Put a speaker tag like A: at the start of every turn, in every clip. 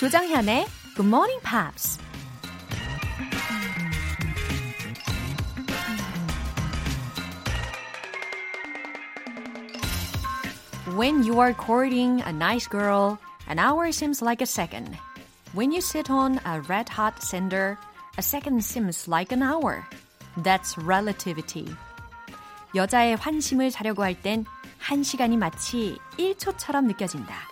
A: 조정현의 Good Morning Pops. When you are courting a nice girl, an hour seems like a second. When you sit on a red hot cinder, a second seems like an hour. That's relativity. 여자의 환심을 사려고 할 땐 한 시간이 마치 1초처럼 느껴진다.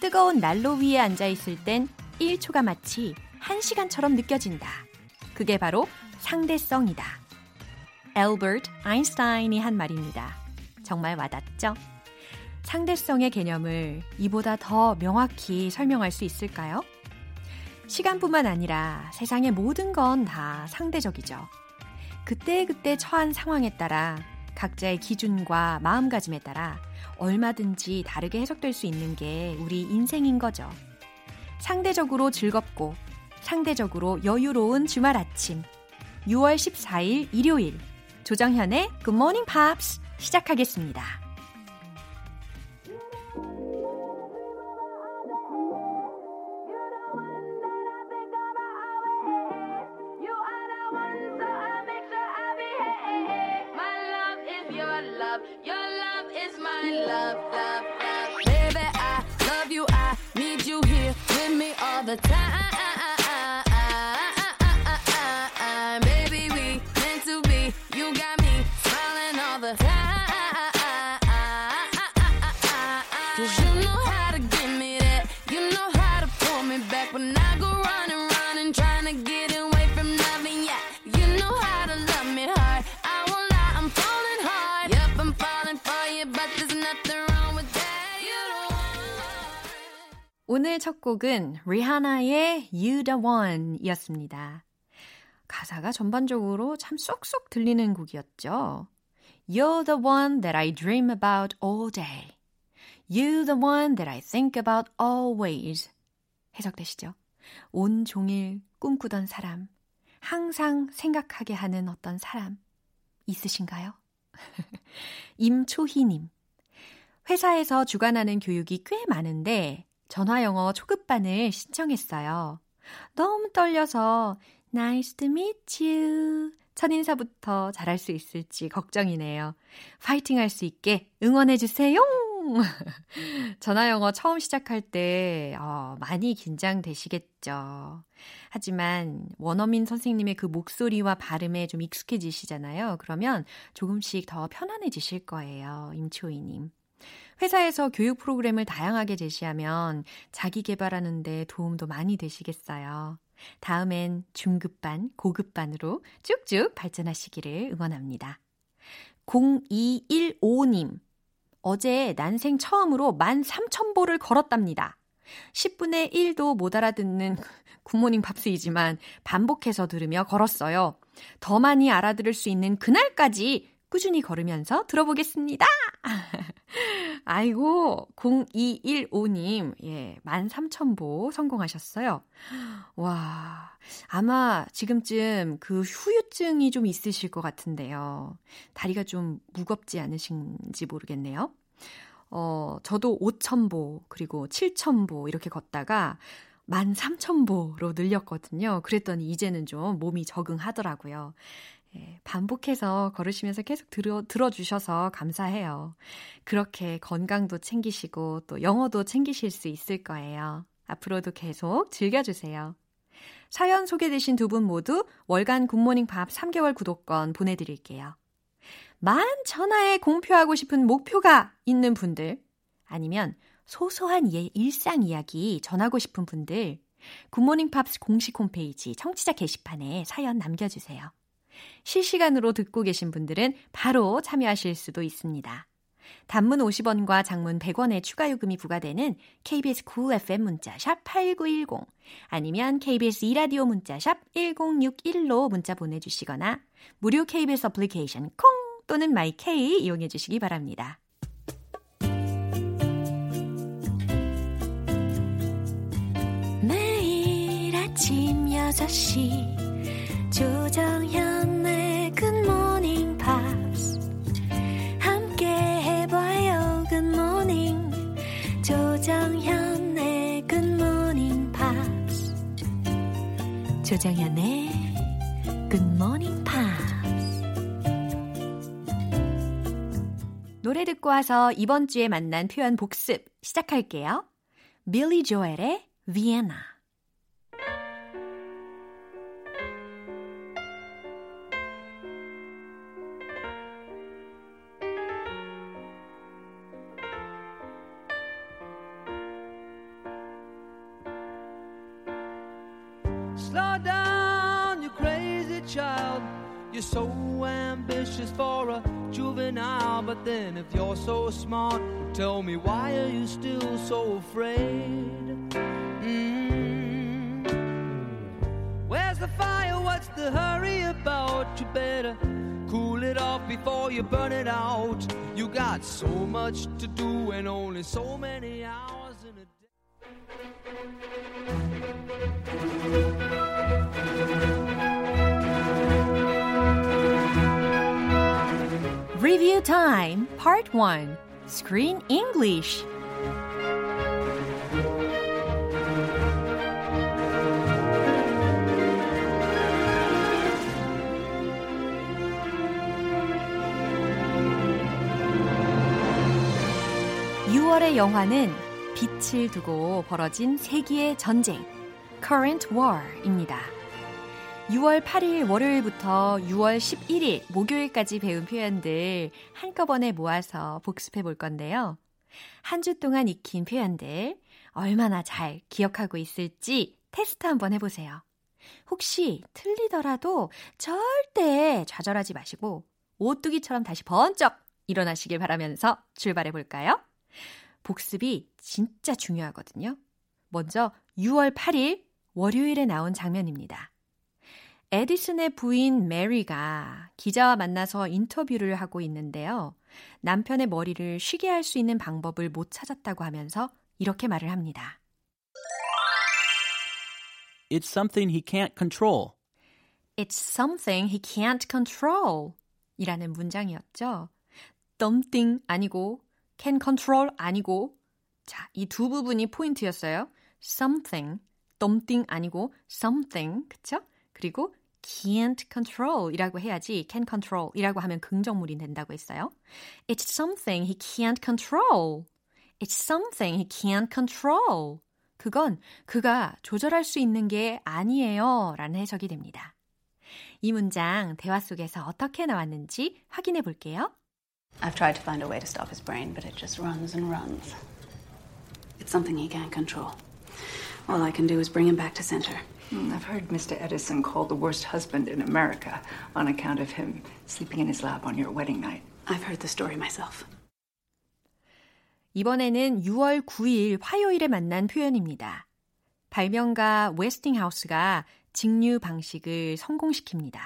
A: 뜨거운 난로 위에 앉아 있을 땐 1초가 마치 1시간처럼 느껴진다. 그게 바로 상대성이다. 엘버트 아인슈타인이 한 말입니다. 정말 와닿죠? 상대성의 개념을 이보다 더 명확히 설명할 수 있을까요? 시간뿐만 아니라 세상의 모든 건 다 상대적이죠. 그때그때 처한 상황에 따라 각자의 기준과 마음가짐에 따라 얼마든지 다르게 해석될 수 있는 게 우리 인생인 거죠. 상대적으로 즐겁고 상대적으로 여유로운 주말 아침 6월 14일 일요일 조정현의 Good Morning Pops 시작하겠습니다.
B: Cause you know how to give me that. You know how to pull me back when I go running, running, trying to get away from nothing. Yeah, you know how to love me hard. I won't lie, I'm falling hard. Yep, I'm falling for you, but there's nothing wrong with that. You don't want
A: 오늘 첫 곡은 리하나의 You the One 이었습니다. 가사가 전반적으로 참 쏙쏙 들리는 곡이었죠. You're the one that I dream about all day. You the one that I think about always. 해석되시죠? 온 종일 꿈꾸던 사람, 항상 생각하게 하는 어떤 사람 있으신가요? 임초희님. 회사에서 주관하는 교육이 꽤 많은데 전화 영어 초급반을 신청했어요. 너무 떨려서 Nice to meet you. 첫인사부터 잘할 수 있을지 걱정이네요. 파이팅 할 수 있게 응원해주세요! 전화 영어 처음 시작할 때, 어, 많이 긴장되시겠죠. 하지만 원어민 선생님의 그 목소리와 발음에 좀 익숙해지시잖아요. 그러면 조금씩 더 편안해지실 거예요. 임초희님. 회사에서 교육 프로그램을 다양하게 제시하면 자기 개발하는데 도움도 많이 되시겠어요. 다음엔 중급반, 고급반으로 쭉쭉 발전하시기를 응원합니다. 0215님. 어제 난생 처음으로 13,000보를 걸었답니다. 10분의 1도 못 알아듣는 굿모닝 팝스이지만 반복해서 들으며 걸었어요. 더 많이 알아들을 수 있는 그날까지 꾸준히 걸으면서 들어보겠습니다. 아이고, 0215님, 예, 13,000보 성공하셨어요. 와, 아마 지금쯤 그 후유증이 좀 있으실 것 같은데요. 다리가 좀 무겁지 않으신지 모르겠네요. 어, 저도 5,000보, 그리고 7,000보 이렇게 걷다가 13,000보로 늘렸거든요. 그랬더니 이제는 좀 몸이 적응하더라고요. 예, 반복해서 걸으시면서 계속 들어, 들어주셔서 감사해요. 그렇게 건강도 챙기시고 또 영어도 챙기실 수 있을 거예요. 앞으로도 계속 즐겨주세요. 사연 소개되신 두 분 모두 월간 굿모닝 밥 3개월 구독권 보내드릴게요. 만 천하에 공표하고 싶은 목표가 있는 분들, 아니면 소소한 예, 일상 이야기 전하고 싶은 분들, Good Morning Pops 공식 홈페이지 청취자 게시판에 사연 남겨주세요. 실시간으로 듣고 계신 분들은 바로 참여하실 수도 있습니다. 단문 50원과 장문 100원의 추가 요금이 부과되는 KBS Cool FM 문자 샵 8910 아니면 KBS 2라디오 문자 샵 1061로 문자 보내주시거나 무료 KBS application 콩 또는 my K 이용해 주시기 바랍니다. 매일 아침 6시 조정현의 Morning Pops 함께 해봐요 Morning 조정현의 Morning Pops 조정현의 Morning Pops. 노래 듣고 와서 이번 주에 만난 표현 복습 시작할게요. 빌리 조엘의 Vienna.
C: Slow down, you crazy child. You're so ambitious for a juvenile, but then if you're so smart, tell me why are you still so afraid? Mm. Where's the fire? What's the hurry about? You better cool it off before you burn it out. You got so much to do and only so many
A: Time Part 1 Screen English (6월의) 영화는 빛을 두고 벌어진 세기의 전쟁 (Current War입니다). 6월 8일 월요일부터 6월 11일 목요일까지 배운 표현들 한꺼번에 모아서 복습해 볼 건데요. 한 주 동안 익힌 표현들 얼마나 잘 기억하고 있을지 테스트 한번 해보세요. 혹시 틀리더라도 절대 좌절하지 마시고 오뚜기처럼 다시 번쩍 일어나시길 바라면서 출발해 볼까요? 복습이 진짜 중요하거든요. 먼저 6월 8일 월요일에 나온 장면입니다. 에디슨의 부인 메리가 기자와 만나서 인터뷰를 하고 있는데요. 남편의 머리를 쉬게 할 수 있는 방법을 못 찾았다고 하면서 이렇게 말을 합니다.
D: It's something he can't control.
A: It's something he can't control. 이라는 문장이었죠. something 아니고 can control 아니고 자, 이 두 부분이 포인트였어요. something, something 아니고 something, 그쵸? 그리고 can't control 이라고 해야지 can control 이라고 하면 긍정물이 된다고 했어요. It's something he can't control. It's something he can't control. 그건 그가 조절할 수 있는 게 아니에요 라는 해석이 됩니다. 이 문장 대화 속에서 어떻게 나왔는지 확인해 볼게요.
E: I've tried to find a way to stop his brain, but it just runs and runs. It's something he can't control. All I can do is bring him back to center.
F: Hmm, I've heard Mr. Edison called the worst husband in America on account of him sleeping in his lap on your wedding night.
E: I've heard the story myself.
A: 이번에는 6월 9일 화요일에 만난 표현입니다. 발명가 웨스팅하우스가 직류 방식을 성공시킵니다.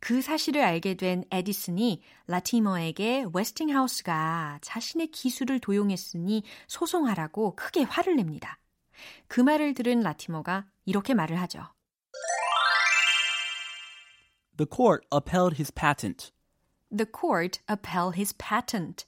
A: 그 사실을 알게 된 에디슨이 라티머에게 웨스팅하우스가 자신의 기술을 도용했으니 소송하라고 크게 화를 냅니다. 그 말을 들은 라티머가 이렇게 말을 하죠.
D: The court upheld his patent.
A: The court upheld his patent.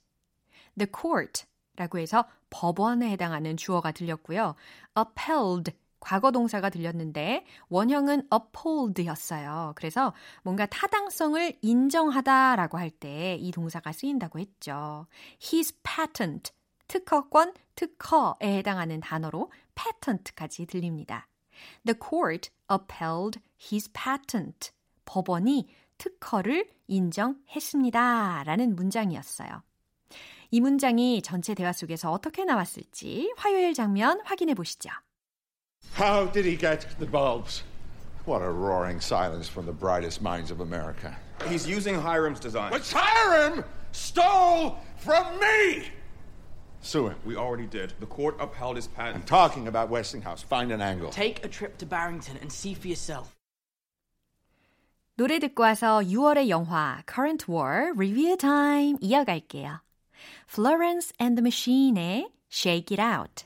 A: The court 라고 해서 법원에 해당하는 주어가 들렸고요. upheld 과거 동사가 들렸는데 원형은 uphold였어요. 그래서 뭔가 타당성을 인정하다라고 할 때 이 동사가 쓰인다고 했죠. His patent 특허권, 특허에 해당하는 단어로 patent까지 들립니다. The court upheld his patent. 법원이 특허를 인정했습니다. 라는 문장이었어요. 이 문장이 전체 대화 속에서 어떻게 나왔을지 화요일 장면 확인해 보시죠.
G: How did he get the bulbs? What a roaring silence from the brightest minds of America.
H: He's using Hiram's design.
G: Which Hiram stole from me! Sue him.
H: We already did. The court upheld his
G: I'm
H: patent.
G: talking about Westinghouse. Find an angle.
I: Take a trip to Barrington and see for yourself.
A: 노래 듣고 와서 6월의 영화 Current War Review Time 이어갈게요. Florence and the Machine의 Shake It Out.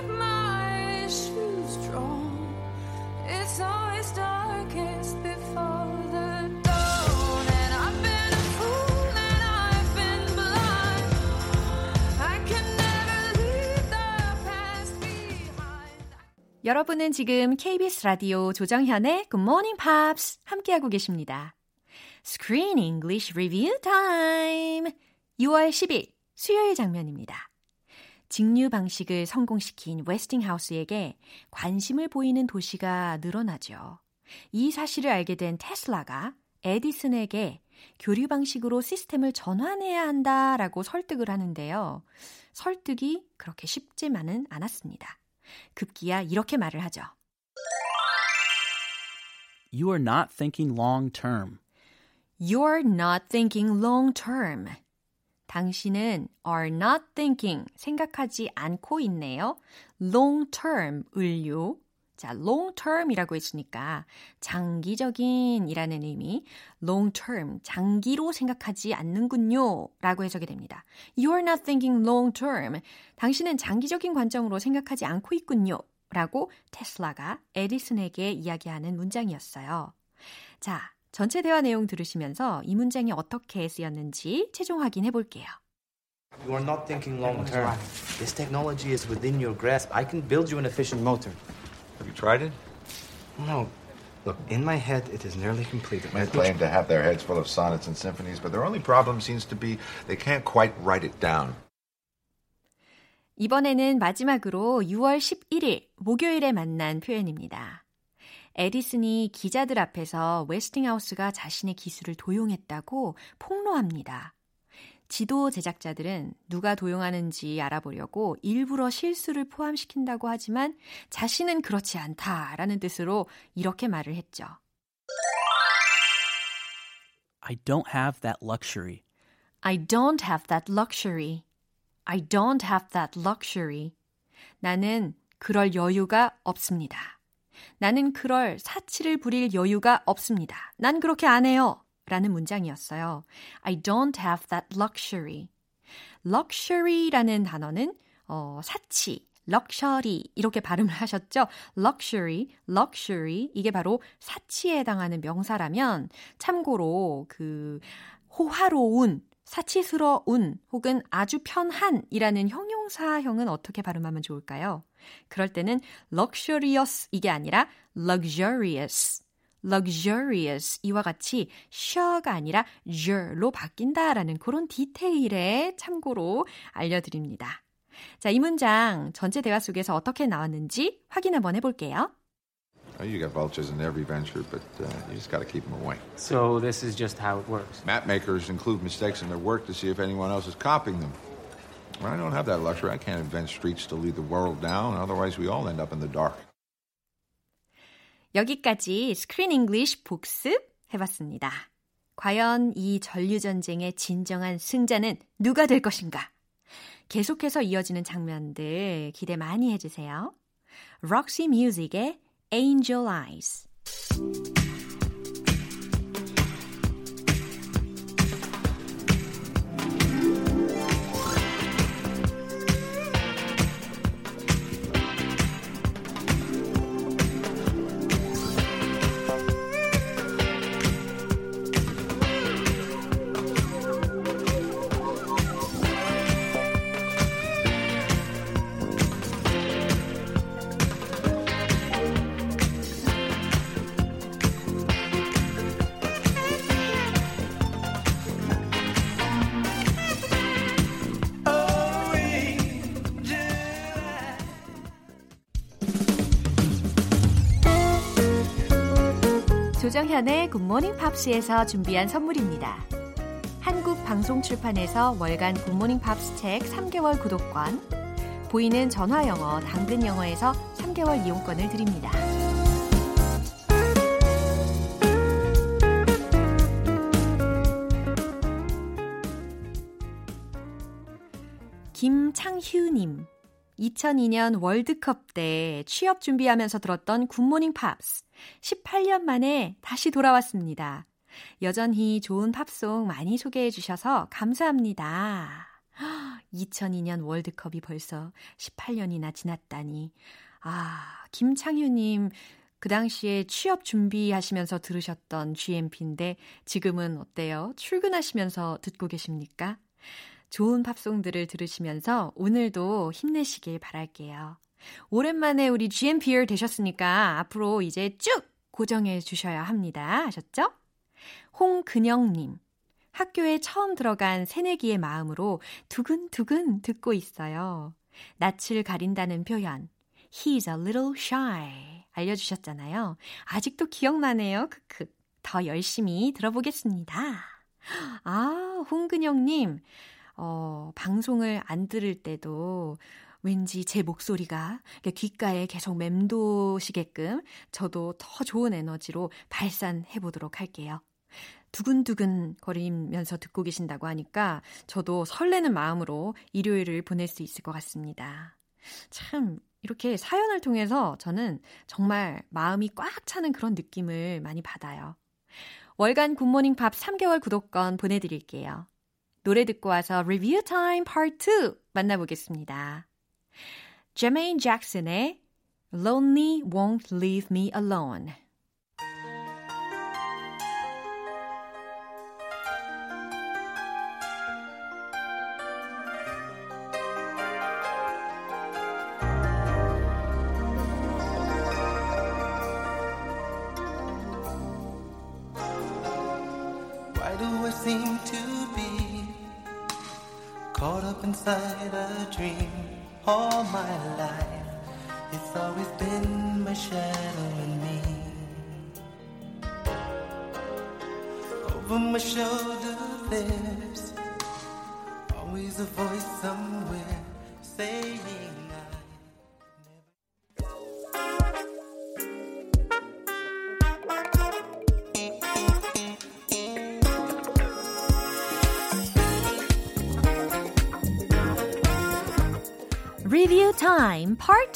A: 여러분은 지금 KBS 라디오 조정현의 Good Morning Pops 함께하고 계십니다. Screen English Review Time! 6월 10일 수요일 장면입니다. 직류 방식을 성공시킨 웨스팅하우스에게 관심을 보이는 도시가 늘어나죠. 이 사실을 알게 된 테슬라가 에디슨에게 교류 방식으로 시스템을 전환해야 한다라고 설득을 하는데요. 설득이 그렇게 쉽지만은 않았습니다. 급기야 이렇게 말을 하죠.
D: You are not thinking long term.
A: You're not thinking long term. 당신은 are not thinking, 생각하지 않고 있네요. long term, 을요. 자, long term이라고 했으니까 장기적인 이라는 의미, long term, 장기로 생각하지 않는군요. 라고 해석이 됩니다. You're not thinking long term. 당신은 장기적인 관점으로 생각하지 않고 있군요. 라고 테슬라가 에디슨에게 이야기하는 문장이었어요. 자, 전체 대화 내용 들으시면서 이 문장이 어떻게 쓰였는지 최종 확인해 볼게요.
J: You are not thinking long term. This technology is within your grasp. I can build you an efficient motor.
G: Have you tried it?
J: No. Look, in my head, it is nearly completed.
G: They claim to have their heads full of sonnets and symphonies, but their only problem seems to be they can't quite write it down.
A: 이번에는 마지막으로 6월 11일 목요일에 만난 표현입니다. 에디슨이 기자들 앞에서 웨스팅하우스가 자신의 기술을 도용했다고 폭로합니다. 지도 제작자들은 누가 도용하는지 알아보려고 일부러 실수를 포함시킨다고 하지만 자신은 그렇지 않다라는 뜻으로 이렇게 말을 했죠.
D: I don't have that luxury.
A: I don't have that luxury. I don't have that luxury. 나는 그럴 여유가 없습니다. 나는 그럴 사치를 부릴 여유가 없습니다. 난 그렇게 안 해요. 라는 문장이었어요. I don't have that luxury. luxury라는 단어는 어, 사치, luxury 이렇게 발음을 하셨죠? luxury, luxury 이게 바로 사치에 해당하는 명사라면 참고로 그 호화로운 사치스러운 혹은 아주 편한이라는 형용사형은 어떻게 발음하면 좋을까요? 그럴 때는 luxurious 이게 아니라 luxurious, luxurious 이와 같이 sure가 아니라 jure로 바뀐다라는 그런 디테일에 참고로 알려드립니다. 자, 이 문장 전체 대화 속에서 어떻게 나왔는지 확인 한번 해볼게요.
G: You got vultures in every venture, but uh, you just got to keep them away.
J: So, this is just how it works.
G: Map makers include mistakes in their work to see if anyone else is copying them. Well, I don't have that luxury. I can't invent streets to lead the world down. Otherwise, we all end up in the dark.
A: 여기까지 스크린 잉글리쉬 복습 해봤습니다. 과연 이 전류전쟁의 진정한 승자는 누가 될 것인가? 계속해서 이어지는 장면들 기대 많이 해주세요. Roxy Music의 Angel Eyes. 조정현의 Good Morning Pops에서 준비한 선물입니다. 한국 방송 출판에서 월간 Good Morning Pops 책 3개월 구독권, 보이는 전화 영어, 당근 영어에서 3개월 이용권을 드립니다. 김창휴님. 2002년 월드컵 때 취업 준비하면서 들었던 Good Morning Pops. 18년 만에 다시 돌아왔습니다. 여전히 좋은 팝송 많이 소개해 주셔서 감사합니다. 2002년 월드컵이 벌써 18년이나 지났다니. 아, 김창휴님, 그 당시에 취업 준비하시면서 들으셨던 GMP인데 지금은 어때요? 출근하시면서 듣고 계십니까? 좋은 팝송들을 들으시면서 오늘도 힘내시길 바랄게요. 오랜만에 우리 GMPR 되셨으니까 앞으로 이제 쭉 고정해 주셔야 합니다. 아셨죠? 홍근영님. 학교에 처음 들어간 새내기의 마음으로 두근두근 듣고 있어요. 낯을 가린다는 표현. He's a little shy. 알려주셨잖아요. 아직도 기억나네요. 크크. 더 열심히 들어보겠습니다. 아, 홍근영님. 어, 방송을 안 들을 때도 왠지 제 목소리가 귓가에 계속 맴도시게끔 저도 더 좋은 에너지로 발산해 보도록 할게요. 두근두근 거리면서 듣고 계신다고 하니까 저도 설레는 마음으로 일요일을 보낼 수 있을 것 같습니다. 참, 이렇게 사연을 통해서 저는 정말 마음이 꽉 차는 그런 느낌을 많이 받아요. 월간 Good Morning Pops 3개월 구독권 보내드릴게요. 노래 듣고 와서 review time part 2 만나보겠습니다. 제메인 잭슨의 Lonely Won't Leave Me Alone
K: Why do I seem to be caught up inside a dream all my life? It's always been my shadow and me. Over my shoulder, there's always a voice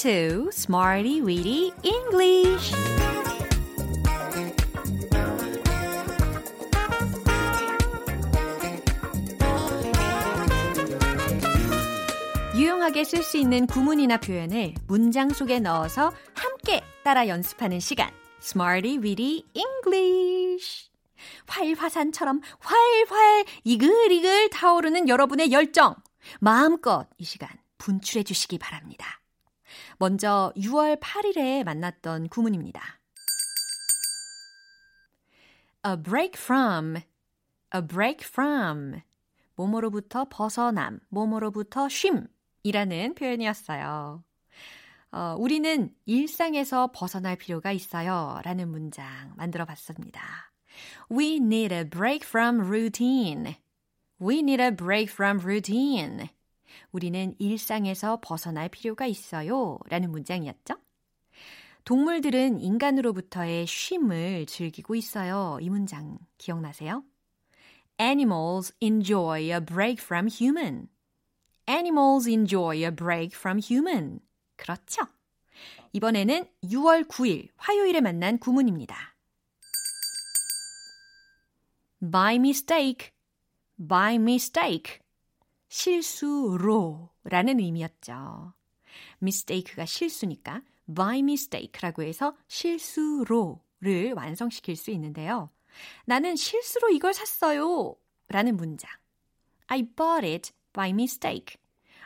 A: 2 Smarty Weedy English. 유용하게 쓸 수 있는 구문이나 표현을 문장 속에 넣어서 함께 따라 연습하는 시간. Smarty Weedy English. 활화산처럼 활활 이글이글 타오르는 여러분의 열정 마음껏 이 시간 분출해 주시기 바랍니다. 먼저 6월 8일에 만났던 구문입니다. A break from, a break from. 뭐뭐로부터 벗어남, 뭐뭐로부터 쉼이라는 표현이었어요. 어, 우리는 일상에서 벗어날 필요가 있어요. 라는 문장 만들어 봤습니다. We need a break from routine. We need a break from routine. 우리는 일상에서 벗어날 필요가 있어요. 라는 문장이었죠. 동물들은 인간으로부터의 쉼을 즐기고 있어요. 이 문장 기억나세요? Animals enjoy a break from human. Animals enjoy a break from human. 그렇죠? 이번에는 6월 9일 화요일에 만난 구문입니다. by mistake, by mistake. 실수로 라는 의미였죠. mistake가 실수니까 by mistake라고 해서 실수로를 완성시킬 수 있는데요. 나는 실수로 이걸 샀어요. 라는 문장. I bought it by mistake.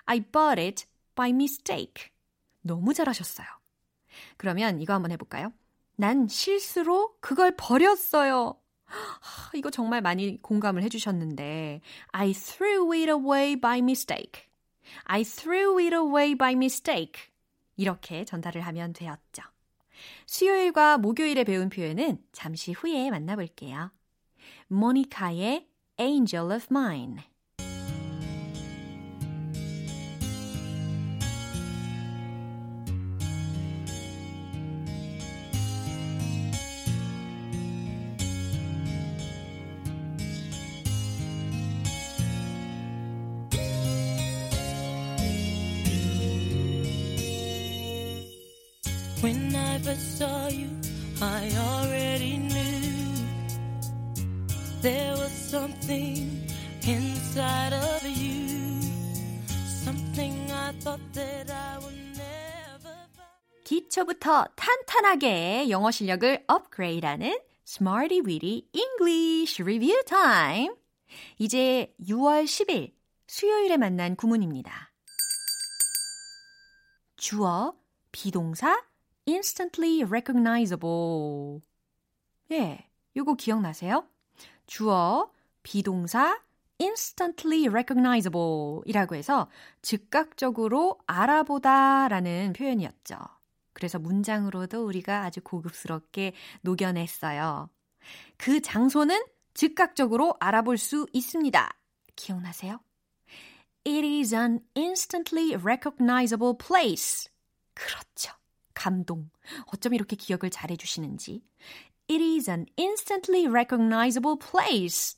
A: I bought it by mistake. 너무 잘하셨어요. 그러면 이거 한번 해볼까요? 난 실수로 그걸 버렸어요. 하, 이거 정말 많이 공감을 해주셨는데 I threw it away by mistake. I threw it away by mistake. 이렇게 전달을 하면 되었죠. 수요일과 목요일에 배운 표현은 잠시 후에 만나볼게요. 모니카의 Angel of Mine. 기초부터 탄탄하게 영어 실력을 업그레이드하는 Smarty Weedy English Review Time. 이제 6월 10일 수요일에 만난 구문입니다. 주어, 비동사, instantly recognizable. 예, 요거 기억나세요? 주어, 비동사, instantly recognizable 이라고 해서 즉각적으로 알아보다 라는 표현이었죠. 그래서 문장으로도 우리가 아주 고급스럽게 녹여냈어요. 그 장소는 즉각적으로 알아볼 수 있습니다. 기억나세요? It is an instantly recognizable place. 그렇죠. 감동. 어쩜 이렇게 기억을 잘 해주시는지. It is an instantly recognizable place.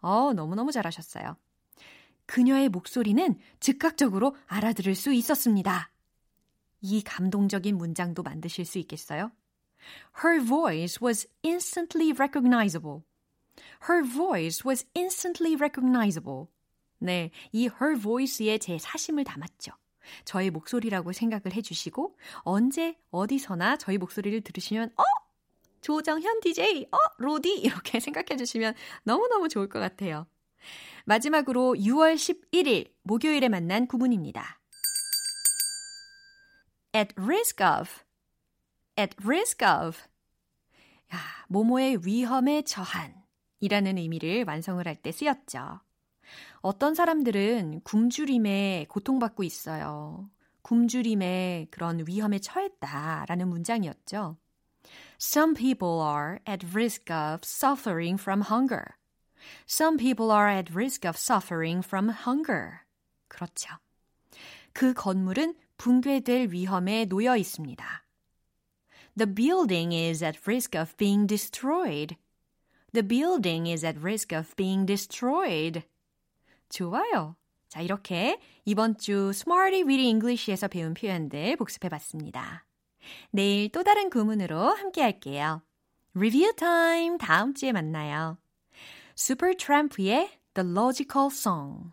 A: 어, 너무너무 잘하셨어요. 그녀의 목소리는 즉각적으로 알아들을 수 있었습니다. 이 감동적인 문장도 만드실 수 있겠어요? Her voice was instantly recognizable. Her voice was instantly recognizable. 네, 이 her voice에 제 사심을 담았죠. 저의 목소리라고 생각을 해주시고 언제 어디서나 저희 목소리를 들으시면 어? 조정현 DJ, 어? 로디 이렇게 생각해 주시면 너무너무 좋을 것 같아요. 마지막으로 6월 11일 목요일에 만난 구문입니다. At risk of, at risk of. 야, 모모의 위험에 처한 이라는 의미를 완성을 할 때 쓰였죠. 어떤 사람들은 굶주림에 고통받고 있어요. 굶주림에 그런 위험에 처했다 라는 문장이었죠. Some people are at risk of suffering from hunger. Some people are at risk of suffering from hunger. 그렇죠. 그 건물은 붕괴될 위험에 놓여 있습니다. The building is at risk of being destroyed. The building is at risk of being destroyed. 좋아요. 자, 이렇게 이번 주 Smarty Weedy English에서 배운 표현들 복습해 봤습니다. 내일 또 다른 구문으로 함께 할게요. Review time 다음 주에 만나요. Supertramp의 The Logical Song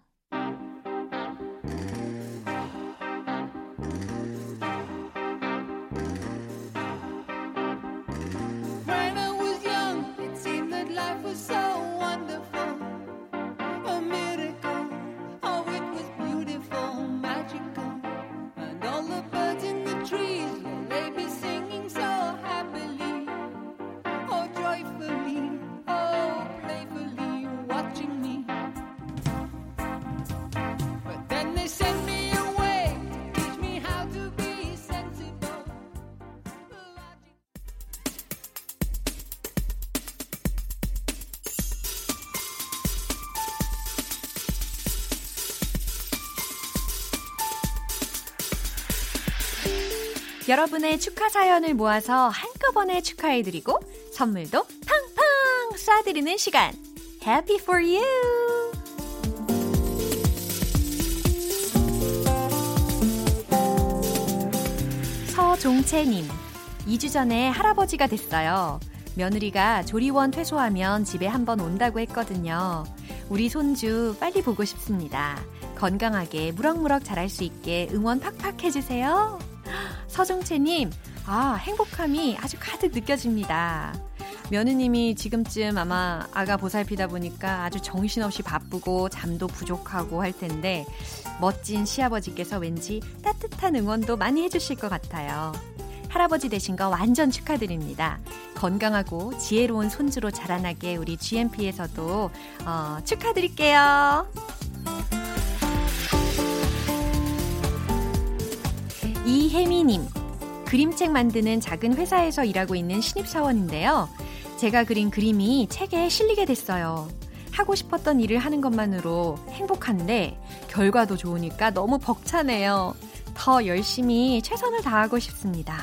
A: 여러분의 축하 사연을 모아서 한꺼번에 축하해드리고 선물도 팡팡 쏴드리는 시간. Happy for you! 서종채님, 2주 전에 할아버지가 됐어요. 며느리가 조리원 퇴소하면 집에 한번 온다고 했거든요. 우리 손주 빨리 보고 싶습니다. 건강하게 무럭무럭 자랄 수 있게 응원 팍팍 해주세요. 서종채님, 아, 행복함이 아주 가득 느껴집니다. 며느님이 지금쯤 아마 아가 보살피다 보니까 아주 정신없이 바쁘고 잠도 부족하고 할 텐데 멋진 시아버지께서 왠지 따뜻한 응원도 많이 해주실 것 같아요. 할아버지 되신 거 완전 축하드립니다. 건강하고 지혜로운 손주로 자라나게 우리 GMP에서도 어, 축하드릴게요. 이혜미님, 그림책 만드는 작은 회사에서 일하고 있는 신입사원인데요. 제가 그린 그림이 책에 실리게 됐어요. 하고 싶었던 일을 하는 것만으로 행복한데 결과도 좋으니까 너무 벅차네요. 더 열심히 최선을 다하고 싶습니다.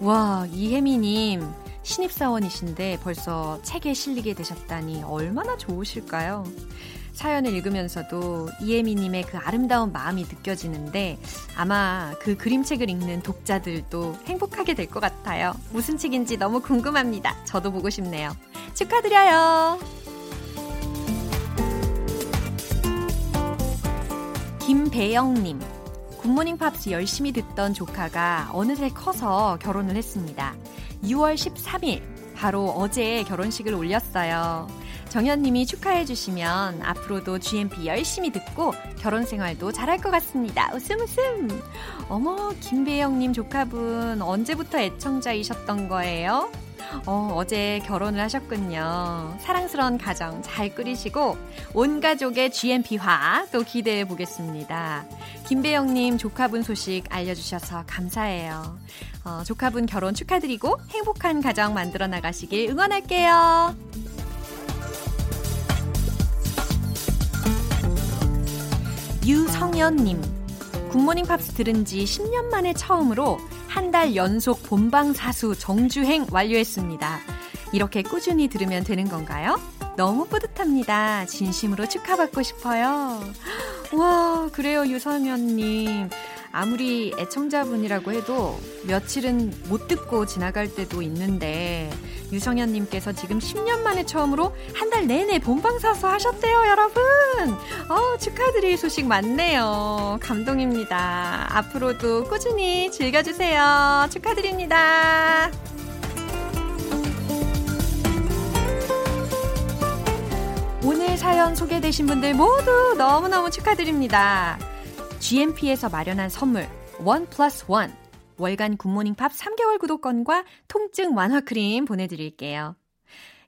A: 와, 이혜미님, 신입사원이신데 벌써 책에 실리게 되셨다니 얼마나 좋으실까요? 사연을 읽으면서도 이혜미님의 그 아름다운 마음이 느껴지는데 아마 그 그림책을 읽는 독자들도 행복하게 될 것 같아요. 무슨 책인지 너무 궁금합니다. 저도 보고 싶네요. 축하드려요. 김배영님. 굿모닝 팝스 열심히 듣던 조카가 어느새 커서 결혼을 했습니다. 6월 13일, 바로 어제 결혼식을 올렸어요. 정현님이 축하해 주시면 앞으로도 GMP 열심히 듣고 결혼 생활도 잘할 것 같습니다. 웃음 웃음. 어머, 김배영님 조카분 언제부터 애청자이셨던 거예요? 어, 어제 결혼을 하셨군요. 사랑스러운 가정 잘 꾸리시고 온 가족의 GMP화 또 기대해 보겠습니다. 김배영님 조카분 소식 알려주셔서 감사해요. 어, 조카분 결혼 축하드리고 행복한 가정 만들어 나가시길 응원할게요. 유성연님, 굿모닝 팝스 들은 지 10년 만에 처음으로 한 달 연속 본방 사수 정주행 완료했습니다. 이렇게 꾸준히 들으면 되는 건가요? 너무 뿌듯합니다. 진심으로 축하받고 싶어요. 와, 그래요, 유성연님. 아무리 애청자분이라고 해도 며칠은 못 듣고 지나갈 때도 있는데 유성현님께서 지금 10년 만에 처음으로 한 달 내내 본방사수 하셨대요, 여러분. 어, 축하드릴 소식 많네요. 감동입니다. 앞으로도 꾸준히 즐겨주세요. 축하드립니다. 오늘 사연 소개되신 분들 모두 너무너무 축하드립니다. GMP에서 마련한 선물 one plus one 월간 Good Morning Pops 3개월 구독권과 통증 완화 크림 보내드릴게요.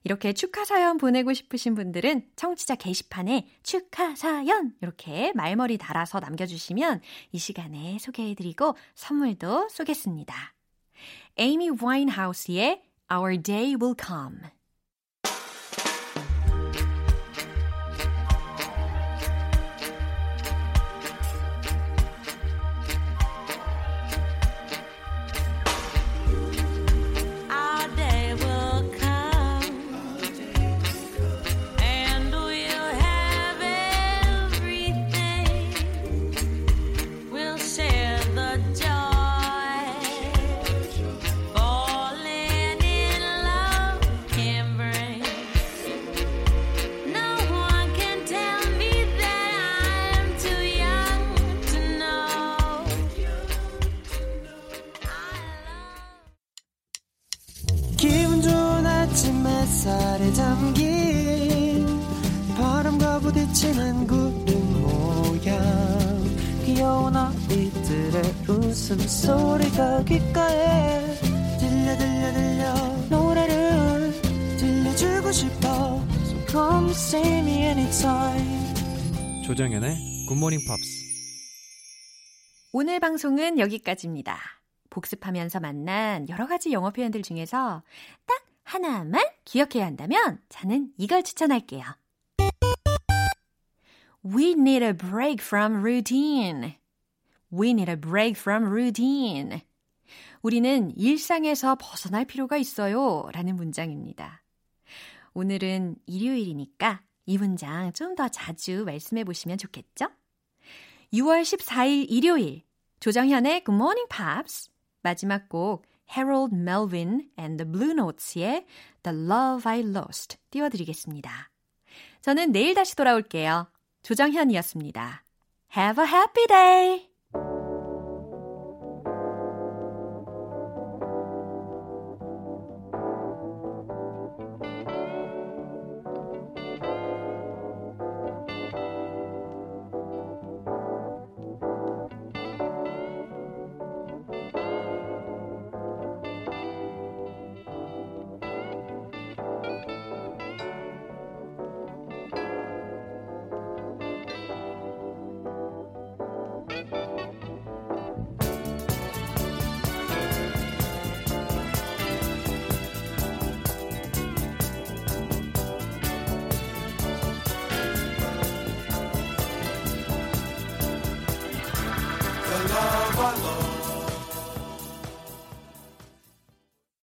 A: 이렇게 축하 사연 보내고 싶으신 분들은 청취자 게시판에 축하 사연 이렇게 말머리 달아서 남겨주시면 이 시간에 소개해드리고 선물도 쏘겠습니다. 에이미 와인하우스의 Our Day Will Come
K: 아이들의 웃음소리가 귓가에 들려 들려 들려 노래를 들려주고 싶어 So come see me anytime
L: 조정연의 굿모닝 팝스
A: 오늘 방송은 여기까지입니다. 복습하면서 만난 여러 가지 영어 표현들 중에서 딱 하나만 기억해야 한다면 저는 이걸 추천할게요. We need a break from routine. We need a break from routine. 우리는 일상에서 벗어날 필요가 있어요. 라는 문장입니다. 오늘은 일요일이니까 이 문장 좀 더 자주 말씀해 보시면 좋겠죠? 6월 14일 일요일 조정현의 Good Morning Pops 마지막 곡 Harold Melvin and the Blue Notes의 The Love I Lost 띄워드리겠습니다. 저는 내일 다시 돌아올게요. 조정현이었습니다. Have a happy day!